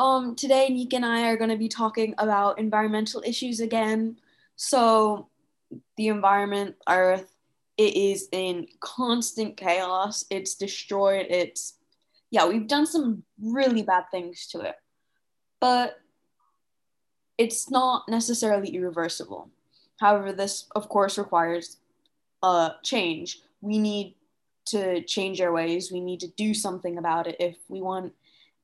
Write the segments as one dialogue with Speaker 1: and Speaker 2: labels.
Speaker 1: Um, today, Nick and I are going to be talking about environmental issues again. So, the environment, Earth, it is in constant chaos. It's destroyed. It's, yeah, we've done some really bad things to it, but it's not necessarily irreversible. However, this, of course, requires a change. We need to change our ways. We need to do something about it if we want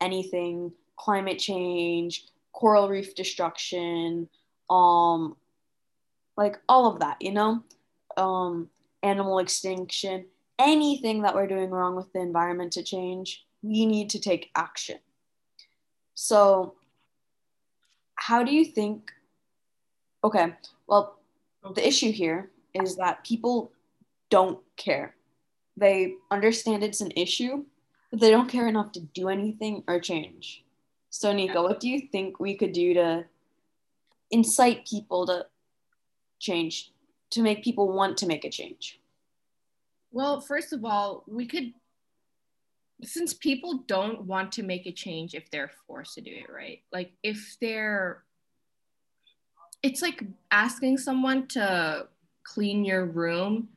Speaker 1: anything climate change, coral reef destruction, um, like all of that, you know, um, animal extinction, anything that we're doing wrong with the environment to change, we need to take action. So, how do you think? Okay, well, the issue here is that people don't care. They understand it's an issue, but they don't care enough to do anything or change. So, Nika, what do you think we could do to incite people to change, to make people want to make a change?
Speaker 2: Well, first of all, we could, since people don't want to make a change if they're forced to do it, right? Like, if they're, it's like asking someone to clean your room.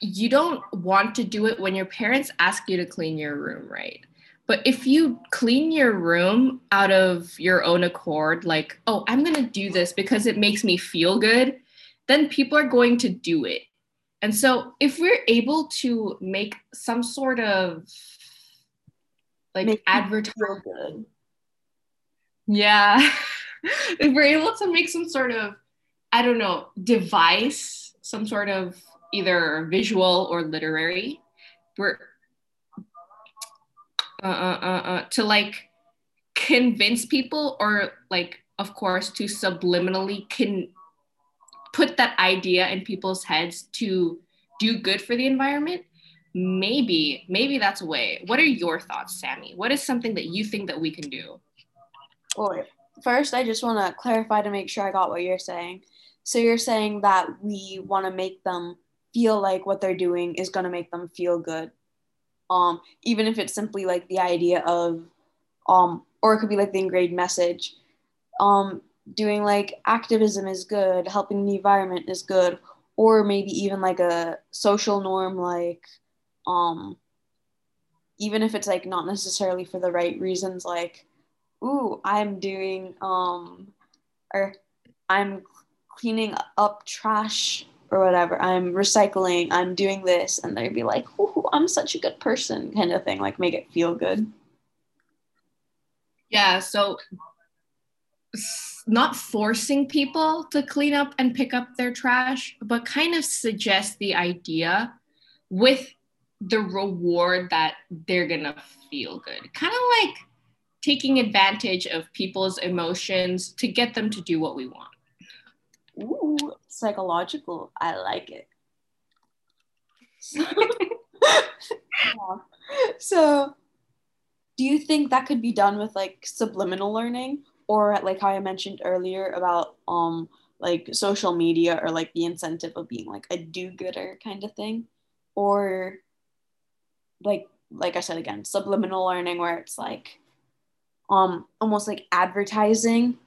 Speaker 2: You don't want to do it when your parents ask you to clean your room, right? But if you clean your room out of your own accord, like, oh, I'm going to do this because it makes me feel good, then people are going to do it. And so if we're able to make some sort of like advertise good. Yeah. if we're able to make some sort of, I don't know, device, some sort of either visual or literary, we're uh, uh, uh, uh, to like convince people or like of course to subliminally can put that idea in people's heads to do good for the environment? Maybe maybe that's a way. What are your thoughts sammy? What is something that you think that we can do?
Speaker 1: Well first i just want to clarify to make sure i got what you're saying. So you're saying that we want to make them feel like what they're doing is going to make them feel good um, even if it's simply like the idea of, um, or it could be like the engraved message, um, doing like activism is good, helping the environment is good, or maybe even like a social norm, like, um, even if it's like not necessarily for the right reasons, like, ooh, I'm doing, um, or I'm cleaning up trash or whatever. I'm recycling, I'm doing this. And they'd be like, I'm such a good person, kind of thing, like make it feel good.
Speaker 2: Yeah. So, not forcing people to clean up and pick up their trash, but kind of suggest the idea with the reward that they're gonna feel good. Kind of like taking advantage of people's emotions to get them to do what we want.
Speaker 1: Ooh, psychological. I like it. So, yeah. so, do you think that could be done with like subliminal learning or like how I mentioned earlier about um like social media or like the incentive of being like a do-gooder kind of thing or like like I said again subliminal learning where it's like um almost like advertising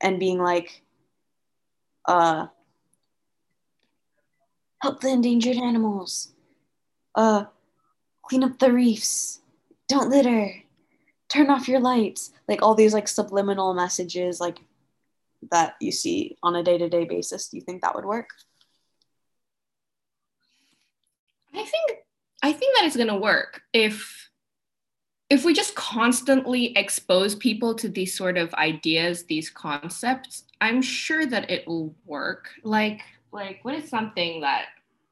Speaker 1: and being like uh, help the endangered animals, uh, clean up the reefs, don't litter, turn off your lights, like all these like subliminal messages like that you see on a day-to-day basis. Do you think that would work?
Speaker 2: I think I think that it's gonna work if if we just constantly expose people to these sort of ideas, these concepts, I'm sure that it will work. Like, like what is something that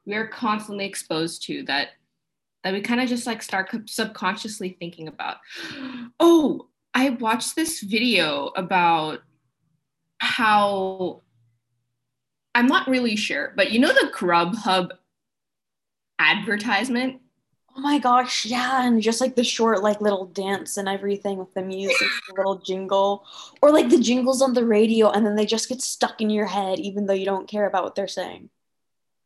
Speaker 2: we're constantly exposed to that that we kind of just like start subconsciously thinking about? Oh, I watched this video about how I'm not really sure, but you know the Grubhub advertisement
Speaker 1: Oh my gosh, yeah, and just like the short like little dance and everything with the music, the little jingle, or like the jingles on the radio, and then they just get stuck in your head even though you don't care about what they're saying.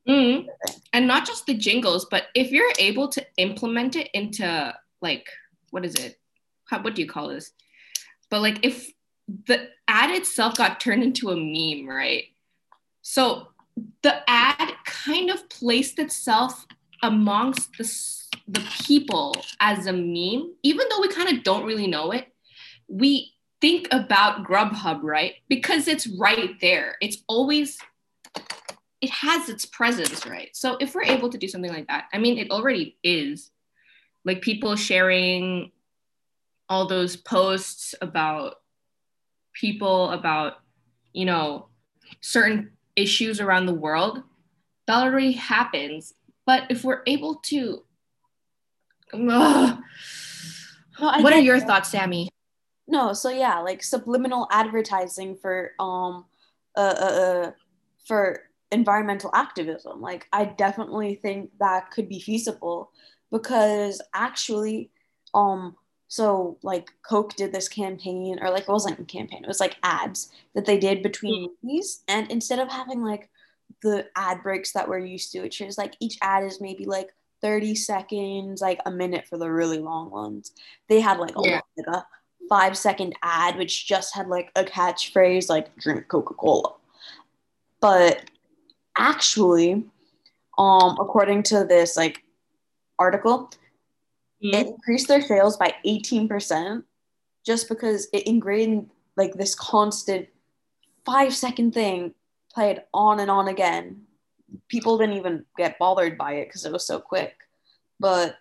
Speaker 2: Mm-hmm. And not just the jingles, but if you're able to implement it into like what is it? How, what do you call this? but like if the ad itself got turned into a meme, right? So the ad kind of placed itself amongst the, the people as a meme, even though we kind of don't really know it. We think about Grubhub, right? Because it's right there. It's always, it has its presence, right? So if we're able to do something like that, I mean, it already is. Like people sharing all those posts about people, about, you know, certain issues around the world, that already happens. But if we're able to, well, what are your thoughts, Sammy?
Speaker 1: No, so yeah, like subliminal advertising for um uh, uh, uh for environmental activism. Like I definitely think that could be feasible because actually um so like Coke did this campaign or like it wasn't a campaign, it was like ads that they did between mm. movies and instead of having like the ad breaks that we're used to, which is like each ad is maybe like 30 seconds, like a minute for the really long ones. They had like a, yeah. like a five second ad which just had like a catchphrase like drink coca-cola but actually um according to this like article mm-hmm. it increased their sales by 18% just because it ingrained like this constant five second thing played on and on again people didn't even get bothered by it because it was so quick but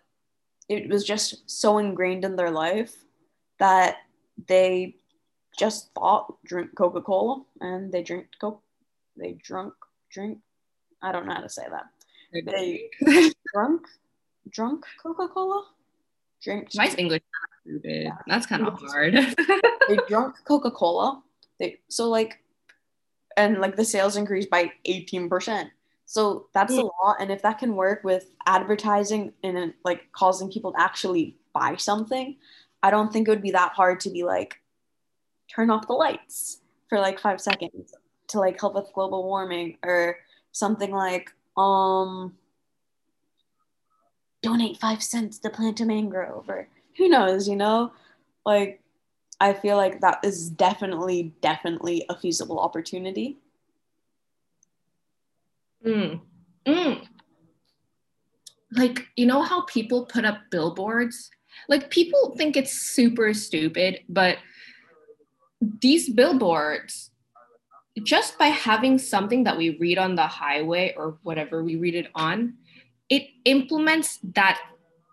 Speaker 1: it was just so ingrained in their life that they just thought drink Coca Cola and they drink Coke. They drunk drink. I don't know how to say that. They drunk drunk Coca Cola.
Speaker 2: Drink. My English. Yeah. That's kind of hard.
Speaker 1: they drunk Coca Cola. They so like, and like the sales increased by eighteen percent. So that's a lot. And if that can work with advertising and like causing people to actually buy something, I don't think it would be that hard to be like, turn off the lights for like five seconds to like help with global warming or something like, um, donate five cents to plant a mangrove or who knows, you know? Like, I feel like that is definitely, definitely a feasible opportunity.
Speaker 2: Mm. Mm. Like, you know how people put up billboards like people think it's super stupid, but these billboards, just by having something that we read on the highway or whatever we read it on, it implements that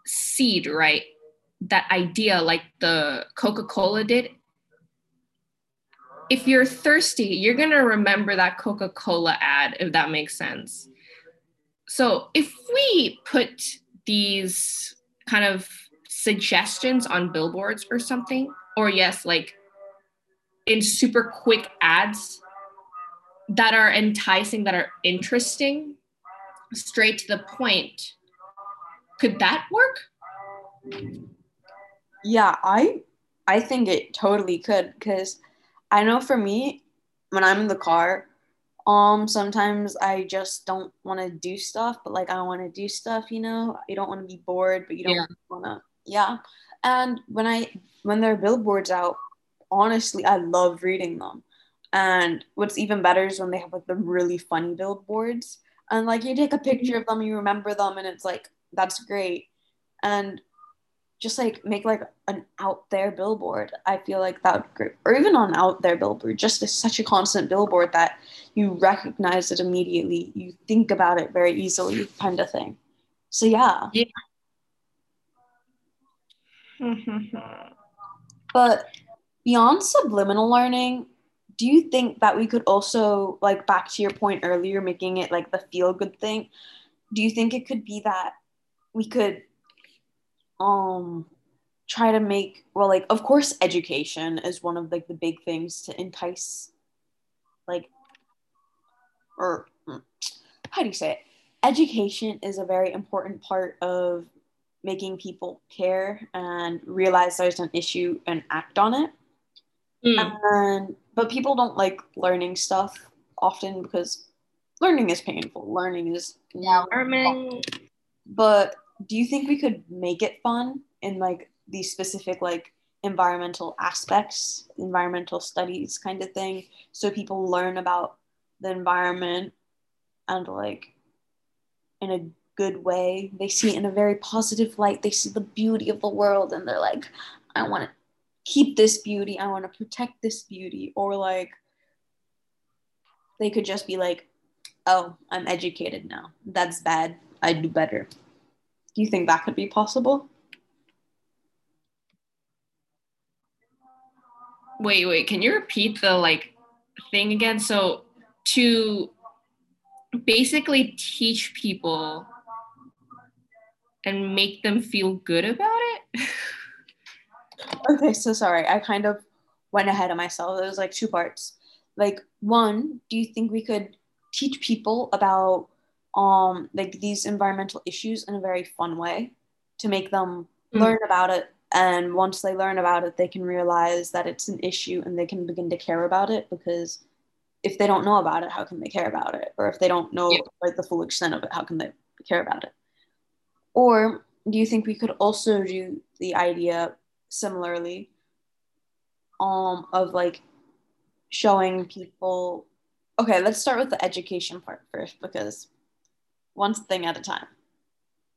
Speaker 2: seed, right? That idea, like the Coca Cola did. If you're thirsty, you're going to remember that Coca Cola ad, if that makes sense. So if we put these kind of suggestions on billboards or something or yes like in super quick ads that are enticing that are interesting straight to the point could that work
Speaker 1: yeah i i think it totally could because i know for me when i'm in the car um sometimes i just don't want to do stuff but like i want to do stuff you know? You don't want to be bored but you don't yeah. want to yeah. And when i when there are billboards out honestly i love reading them. And what's even better is when they have like the really funny billboards. And like you take a picture of them you remember them and it's like that's great. And just like make like an out there billboard. I feel like that would great. Or even on out there billboard just is such a constant billboard that you recognize it immediately. You think about it very easily kind of thing. So yeah.
Speaker 2: Yeah.
Speaker 1: But beyond subliminal learning, do you think that we could also, like back to your point earlier, making it like the feel good thing? Do you think it could be that we could um try to make well like of course education is one of like the big things to entice like or hmm, how do you say it education is a very important part of making people care and realize there's an issue and act on it. Mm. And but people don't like learning stuff often because learning is painful. Learning is
Speaker 2: yeah, learning.
Speaker 1: But do you think we could make it fun in like these specific like environmental aspects, environmental studies kind of thing. So people learn about the environment and like in a good way. They see it in a very positive light. They see the beauty of the world and they're like, I want to keep this beauty. I want to protect this beauty. Or like, they could just be like, oh, I'm educated now. That's bad. I do better. Do you think that could be possible?
Speaker 2: Wait, wait, can you repeat the like thing again? So to basically teach people and make them feel good about it.
Speaker 1: okay, so sorry. I kind of went ahead of myself. It was like two parts. Like one, do you think we could teach people about um like these environmental issues in a very fun way to make them mm. learn about it and once they learn about it they can realize that it's an issue and they can begin to care about it because if they don't know about it how can they care about it or if they don't know yeah. like the full extent of it how can they care about it or do you think we could also do the idea similarly um of like showing people okay let's start with the education part first because one thing at a time.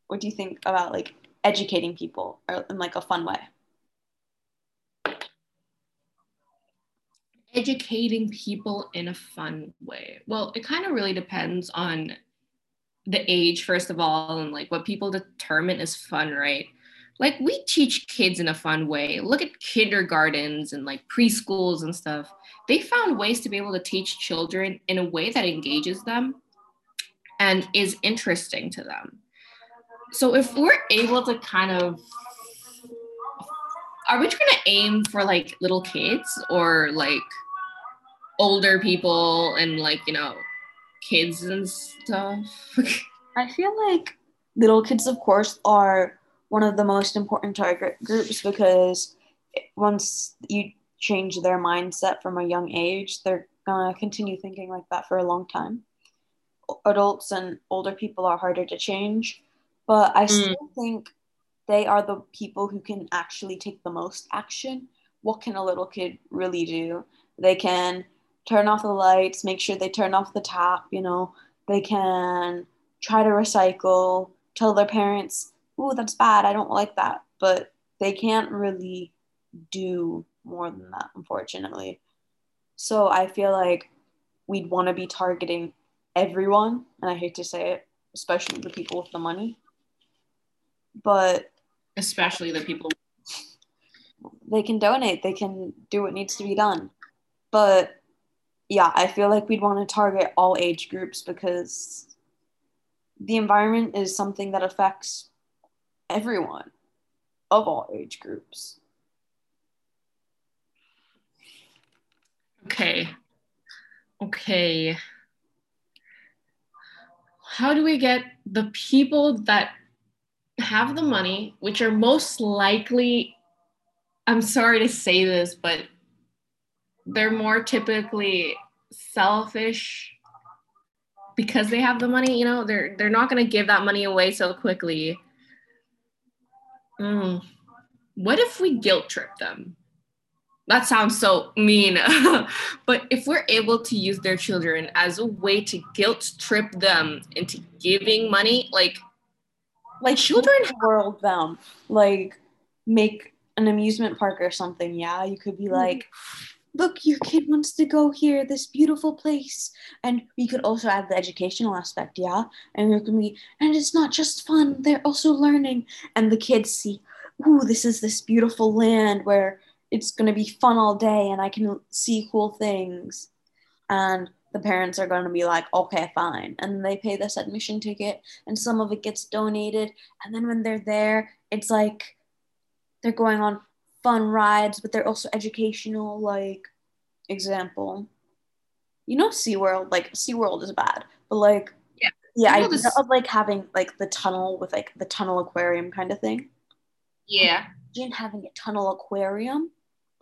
Speaker 1: What do you think about like educating people in like a fun way?
Speaker 2: Educating people in a fun way. Well it kind of really depends on the age first of all and like what people determine is fun right? Like we teach kids in a fun way. Look at kindergartens and like preschools and stuff. They found ways to be able to teach children in a way that engages them and is interesting to them. So if we're able to kind of are we trying to aim for like little kids or like older people and like you know kids and stuff?
Speaker 1: I feel like little kids of course are one of the most important target groups because once you change their mindset from a young age they're gonna continue thinking like that for a long time adults and older people are harder to change but I mm. still think they are the people who can actually take the most action. What can a little kid really do? They can turn off the lights, make sure they turn off the tap, you know, they can try to recycle, tell their parents, oh, that's bad, I don't like that. But they can't really do more than that, unfortunately. So I feel like we'd want to be targeting everyone, and I hate to say it, especially the people with the money. But
Speaker 2: especially the people.
Speaker 1: they can donate they can do what needs to be done. But yeah i feel like we'd want to target all age groups because the environment is something that affects everyone of all age groups.
Speaker 2: Okay. Okay how do we get the people that have the money, which are most likely, I'm sorry to say this, but they're more typically selfish because they have the money, you know, they're they're not gonna give that money away so quickly. Mm. What if we guilt trip them? That sounds so mean. but if we're able to use their children as a way to guilt trip them into giving money, like
Speaker 1: like children world them like make an amusement park or something yeah you could be mm-hmm. like look your kid wants to go here this beautiful place and we could also add the educational aspect yeah and there can be and it's not just fun they're also learning and the kids see ooh this is this beautiful land where it's going to be fun all day and i can see cool things and the parents are going to be like, okay, fine. And they pay this admission ticket, and some of it gets donated. And then when they're there, it's like they're going on fun rides, but they're also educational. Like, example, you know, SeaWorld, like, SeaWorld is bad, but like, yeah, yeah, I this- of like having like the tunnel with like the tunnel aquarium kind of thing.
Speaker 2: Yeah.
Speaker 1: Imagine having a tunnel aquarium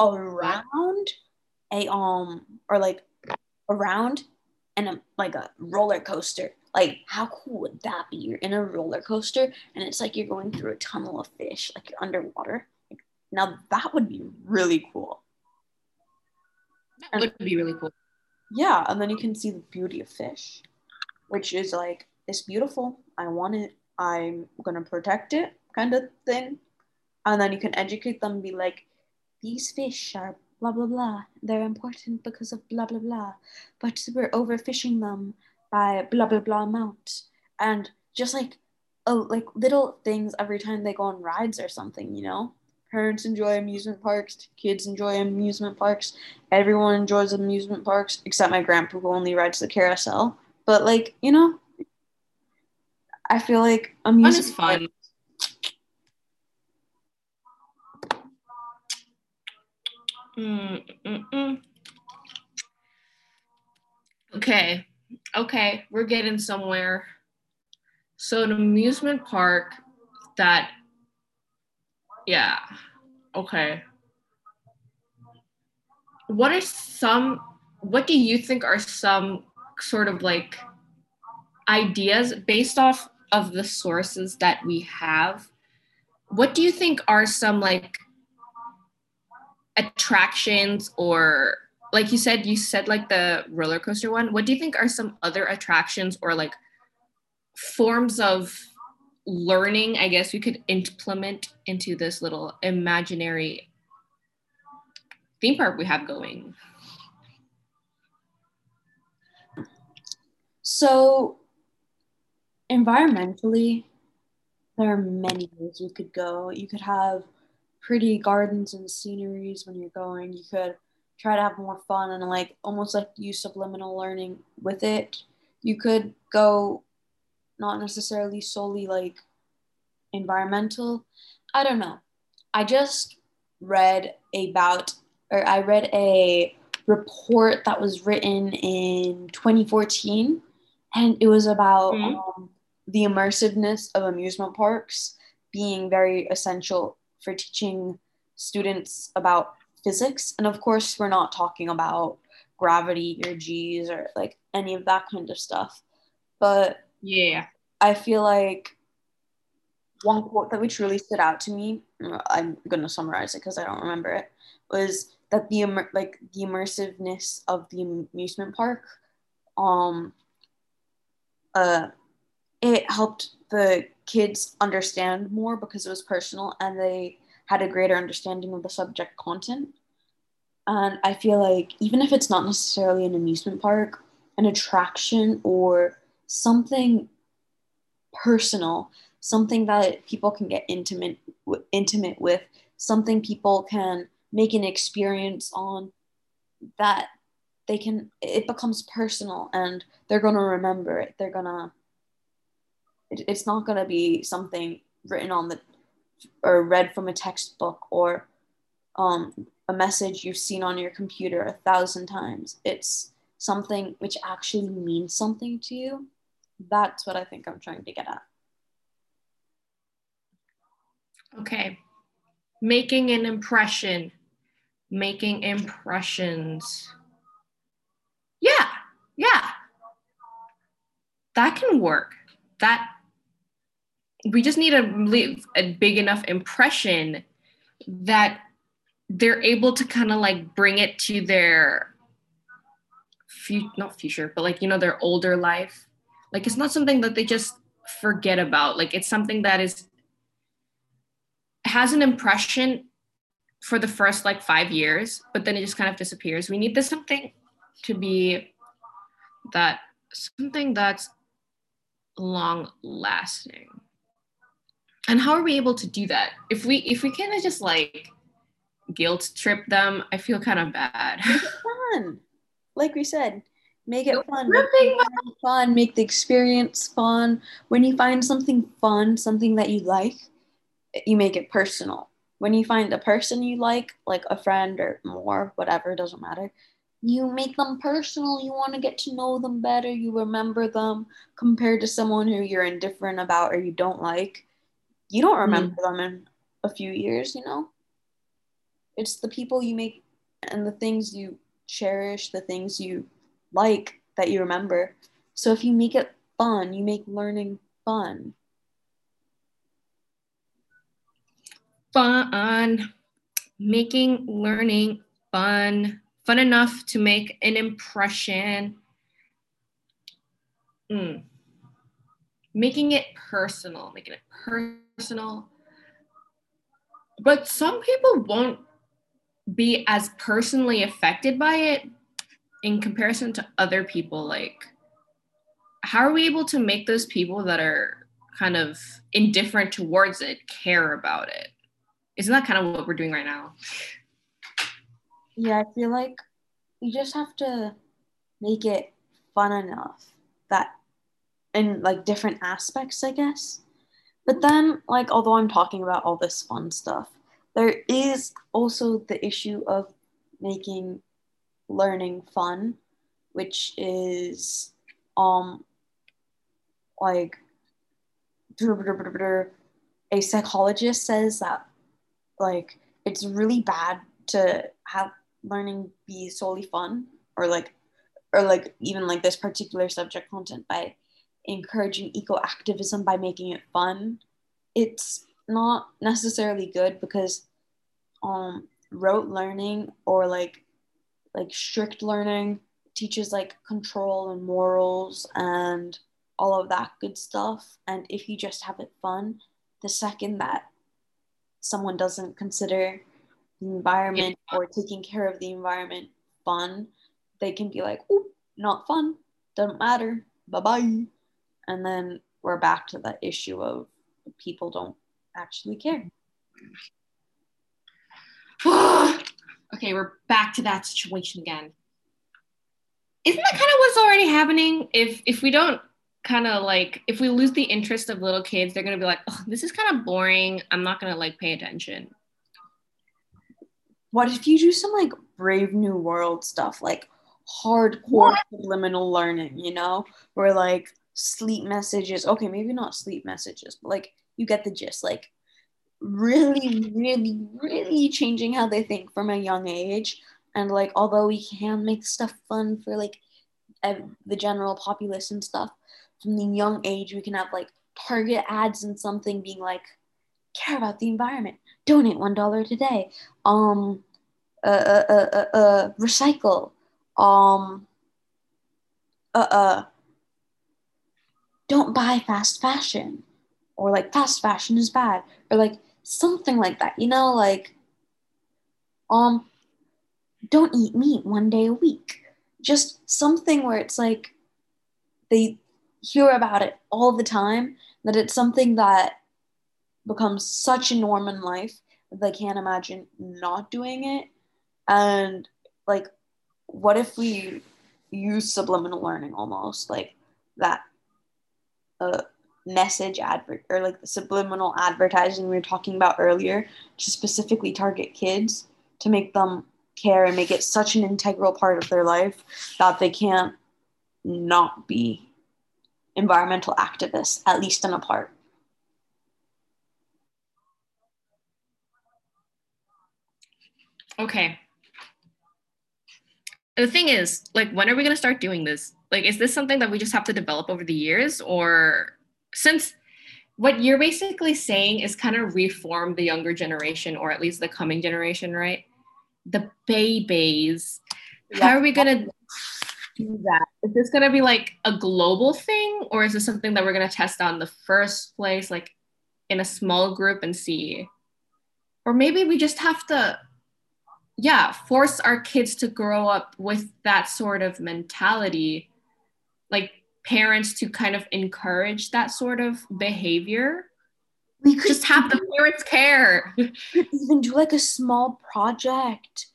Speaker 1: around a um or like around and a, like a roller coaster. Like, how cool would that be? You're in a roller coaster and it's like you're going through a tunnel of fish, like you're underwater. Like, Now that would be really cool.
Speaker 2: That would be really cool.
Speaker 1: Yeah, and then you can see the beauty of fish, which is like it's beautiful. I want it. I'm gonna protect it, kind of thing. And then you can educate them, be like, these fish are blah blah blah. They're important because of blah blah blah. But we're overfishing them by blah blah blah amount. And just like oh like little things every time they go on rides or something, you know? Parents enjoy amusement parks, kids enjoy amusement parks, everyone enjoys amusement parks, except my grandpa who only rides the carousel. But like, you know, I feel like amusement
Speaker 2: fun is fun. Mm, okay, okay, we're getting somewhere. So an amusement park that, yeah, okay. What are some, what do you think are some sort of like ideas based off of the sources that we have? What do you think are some like attractions or like you said you said like the roller coaster one. What do you think are some other attractions or like forms of learning i guess we could implement into this little imaginary theme park we have going?
Speaker 1: So environmentally there are many ways you could go. You could have pretty gardens and sceneries when you're going. You could try to have more fun and like almost like use subliminal learning with it. You could go not necessarily solely like environmental. I don't know. I just read about or I read a report that was written in 2014 and it was about mm-hmm. um, the immersiveness of amusement parks being very essential for teaching students about physics. And of course, we're not talking about gravity or G's or like any of that kind of stuff. But
Speaker 2: yeah,
Speaker 1: I feel like one quote that which really stood out to me, I'm going to summarize it because I don't remember it, was that the like the immersiveness of the amusement park um uh it helped the kids understand more because it was personal and they had a greater understanding of the subject content. And I feel like even if it's not necessarily an amusement park, an attraction or something personal, something that people can get intimate intimate with, something people can make an experience on that they can it becomes personal and they're going to remember it. They're going to it, it's not going to be something written on the or read from a textbook or um, a message you've seen on your computer a thousand times. It's something which actually means something to you. That's what I think I'm trying to get at.
Speaker 2: Okay. Making an impression, making impressions. Yeah, yeah. That can work. That we just need to leave a big enough impression that they're able to kind of like bring it to their future not future but like you know their older life. Like it's not something that they just forget about. Like it's something that is has an impression for the first like five years but then it just kind of disappears. We need this something to be that something that's long lasting and how are we able to do that? If we if we kind of just like guilt trip them i feel kind of bad.
Speaker 1: Make it fun. Like we said make it fun. Make it fun. Make the experience fun. When you find something fun something that you like you make it personal. When you find a person you like like a friend or more whatever doesn't matter you make them personal. You want to get to know them better. You remember them compared to someone who you're indifferent about or you don't like you don't remember mm. them in a few years, you know? It's the people you make and the things you cherish, the things you like that you remember. So if you make it fun, you make learning fun.
Speaker 2: Fun. making learning fun, fun enough to make an impression. Mm. Making it personal, making it personal. But some people won't be as personally affected by it in comparison to other people. Like, how are we able to make those people that are kind of indifferent towards it care about it? Isn't that kind of what we're doing right now?
Speaker 1: Yeah, I feel like you just have to make it fun enough that in like different aspects, I guess. But then, like, although I'm talking about all this fun stuff, there is also the issue of making learning fun, which is um like a psychologist says that like it's really bad to have learning be solely fun or like or like even like this particular subject content by encouraging eco activism by making it fun it's not necessarily good because um rote learning or like like strict learning teaches like control and morals and all of that good stuff. And if you just have it fun the second that someone doesn't consider the environment or taking care of the environment fun they can be like oh not fun. Doesn't matter. Bye-bye and then we're back to the issue of people don't actually care.
Speaker 2: okay, we're back to that situation again. Isn't that kind of what's already happening? If if we don't kind of like if we lose the interest of little kids, they're gonna be like, oh, this is kind of boring. I'm not gonna like pay attention.
Speaker 1: What if you do some like brave new world stuff, like hardcore what? subliminal learning, you know, where like sleep messages, okay, maybe not sleep messages, but like you get the gist. Like really, really, really changing how they think from a young age. And like, although we can make stuff fun for like the general populace and stuff, from the young age, we can have like target ads and something being like, care about the environment, donate one dollar today, um, uh, uh, uh, uh, uh recycle, um, uh, uh, don't buy fast fashion or like fast fashion is bad or like something like that you know like um don't eat meat one day a week. Just something where it's like they hear about it all the time that it's something that becomes such a norm in life that they can't imagine not doing it. And like what if we use subliminal learning almost like that uh, message advert or like the subliminal advertising we were talking about earlier to specifically target kids to make them care and make it such an integral part of their life that they can't not be environmental activists at least in a part.
Speaker 2: Okay the thing is like when are we going to start doing this like is this something that we just have to develop over the years or since what you're basically saying is kind of reform the younger generation or at least the coming generation, right? The babies. Yeah. How are we gonna do that? Is this gonna be like a global thing, or is this something that we're gonna test on the first place, like in a small group and see? Or maybe we just have to, yeah, force our kids to grow up with that sort of mentality. Like parents to kind of encourage that sort of behavior. We could just have the parents care.
Speaker 1: Even do like a small project.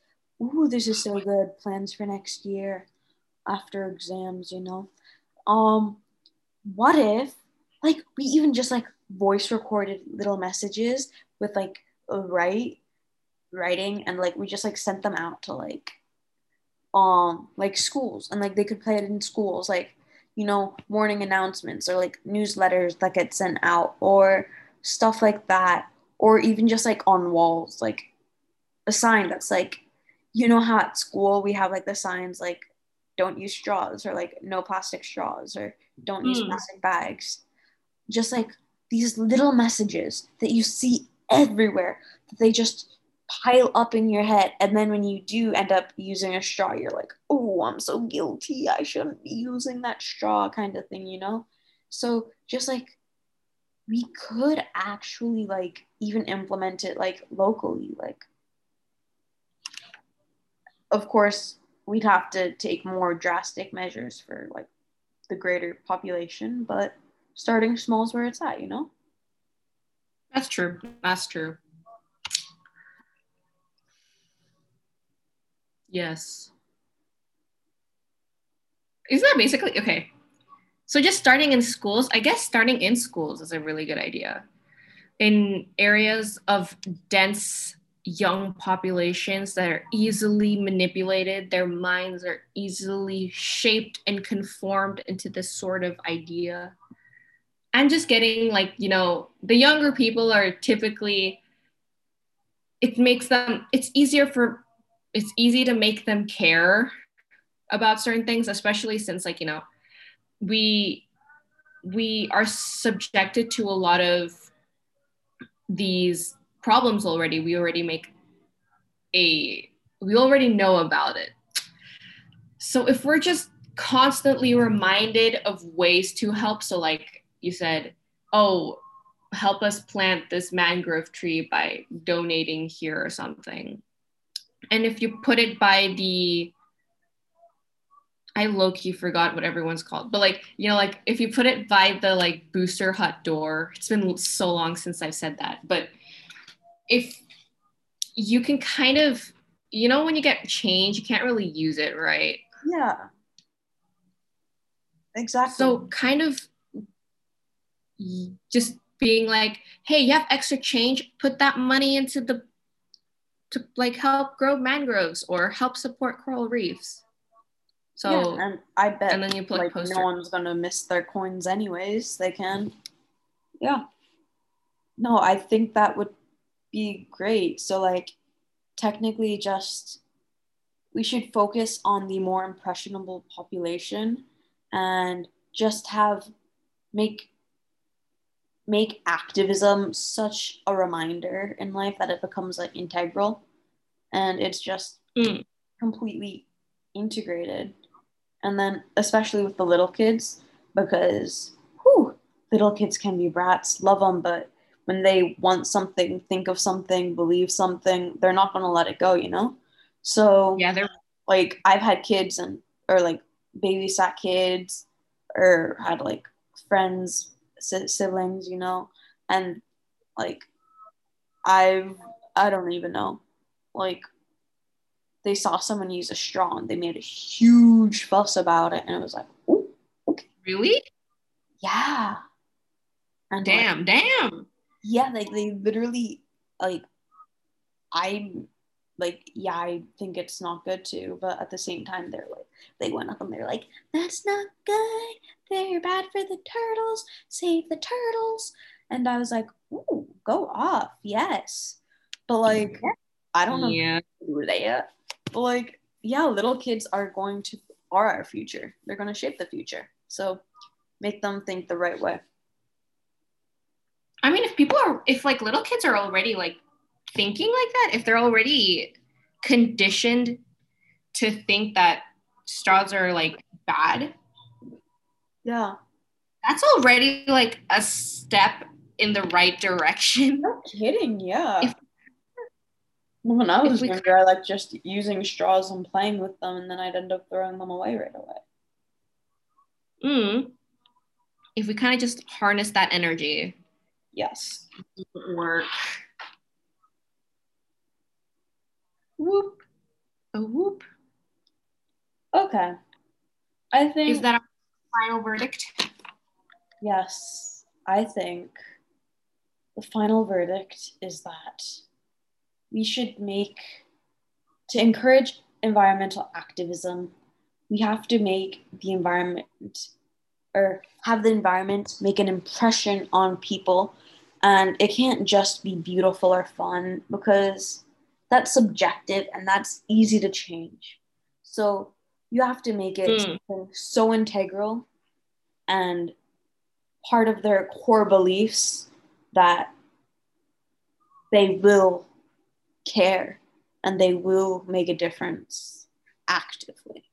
Speaker 1: Ooh, this is so good. Plans for next year after exams you know? Um what if like we even just like voice recorded little messages with like a write writing and like we just like sent them out to like um like schools and like they could play it in schools like you know, morning announcements or like newsletters that get sent out or stuff like that. Or even just like on walls, like a sign that's like, you know, how at school we have like the signs like, don't use straws or like no plastic straws or don't mm. use hmm. plastic bags. Just like these little messages that you see everywhere that they just pile up in your head. And then when you do end up using a straw, you're like, oh, I'm so guilty. I shouldn't be using that straw, kind of thing, you know? So just like we could actually like even implement it like locally. Like, of course, we'd have to take more drastic measures for like the greater population, but starting small is where it's at, you know?
Speaker 2: That's true. That's true. Yes. Isn't that basically okay? So just starting in schools, I guess starting in schools is a really good idea. In areas of dense young populations that are easily manipulated, their minds are easily shaped and conformed into this sort of idea. I'm just getting like, you know, the younger people are typically it makes them it's easier for it's easy to make them care about certain things especially since like you know we we are subjected to a lot of these problems already. We already make a we already know about it. So if we're just constantly reminded of ways to help so like you said oh help us plant this mangrove tree by donating here or something and if you put it by the I low key forgot what everyone's called, but like, you know, like if you put it by the like booster hut door, it's been so long since I've said that, but if you can kind of, you know, when you get change, you can't really use it, right?
Speaker 1: Yeah. Exactly.
Speaker 2: So kind of just being like, hey, you have extra change, put that money into the to like help grow mangroves or help support coral reefs. So
Speaker 1: yeah, and I bet
Speaker 2: and then you put
Speaker 1: like no one's gonna miss their coins anyways. They can. Yeah. No, I think that would be great. So like technically just we should focus on the more impressionable population and just have make make activism such a reminder in life that it becomes like integral and it's just
Speaker 2: mm.
Speaker 1: completely integrated. And then especially with the little kids because whew, little kids can be brats love them but when they want something think of something believe something they're not going to let it go you know? So
Speaker 2: yeah they're
Speaker 1: like i've had kids and or like babysat kids or had like friends siblings, you know, and like I've I don't even know, like they saw someone use a straw and they made a huge fuss about it, and it was like, oh, okay,
Speaker 2: really,
Speaker 1: yeah,
Speaker 2: and damn, like, damn,
Speaker 1: yeah, like they literally like I'm, like yeah i think it's not good too but at the same time they're like they went up and they're like that's not good. They're bad for the turtles. Save the turtles. And i was like ooh go off. Yes. But like i don't know
Speaker 2: yeah.
Speaker 1: who they are but like yeah little kids are going to are our future. They're going to shape the future. So make them think the right way.
Speaker 2: I mean if people are if like little kids are already like thinking like that, if they're already conditioned to think that straws are like bad,
Speaker 1: yeah,
Speaker 2: that's already like a step in the right direction.
Speaker 1: No kidding, yeah. If, when I was younger, I like just using straws and playing with them, and then I'd end up throwing them away right away.
Speaker 2: Mm. If we kind of just harness that energy,
Speaker 1: yes,
Speaker 2: work. Whoop. A whoop.
Speaker 1: Okay. I think.
Speaker 2: Is that a final verdict?
Speaker 1: Yes. I think the final verdict is that we should make, to encourage environmental activism, we have to make the environment or have the environment make an impression on people. And it can't just be beautiful or fun because that's subjective and that's easy to change. So you have to make it mm. so integral and part of their core beliefs that they will care and they will make a difference actively.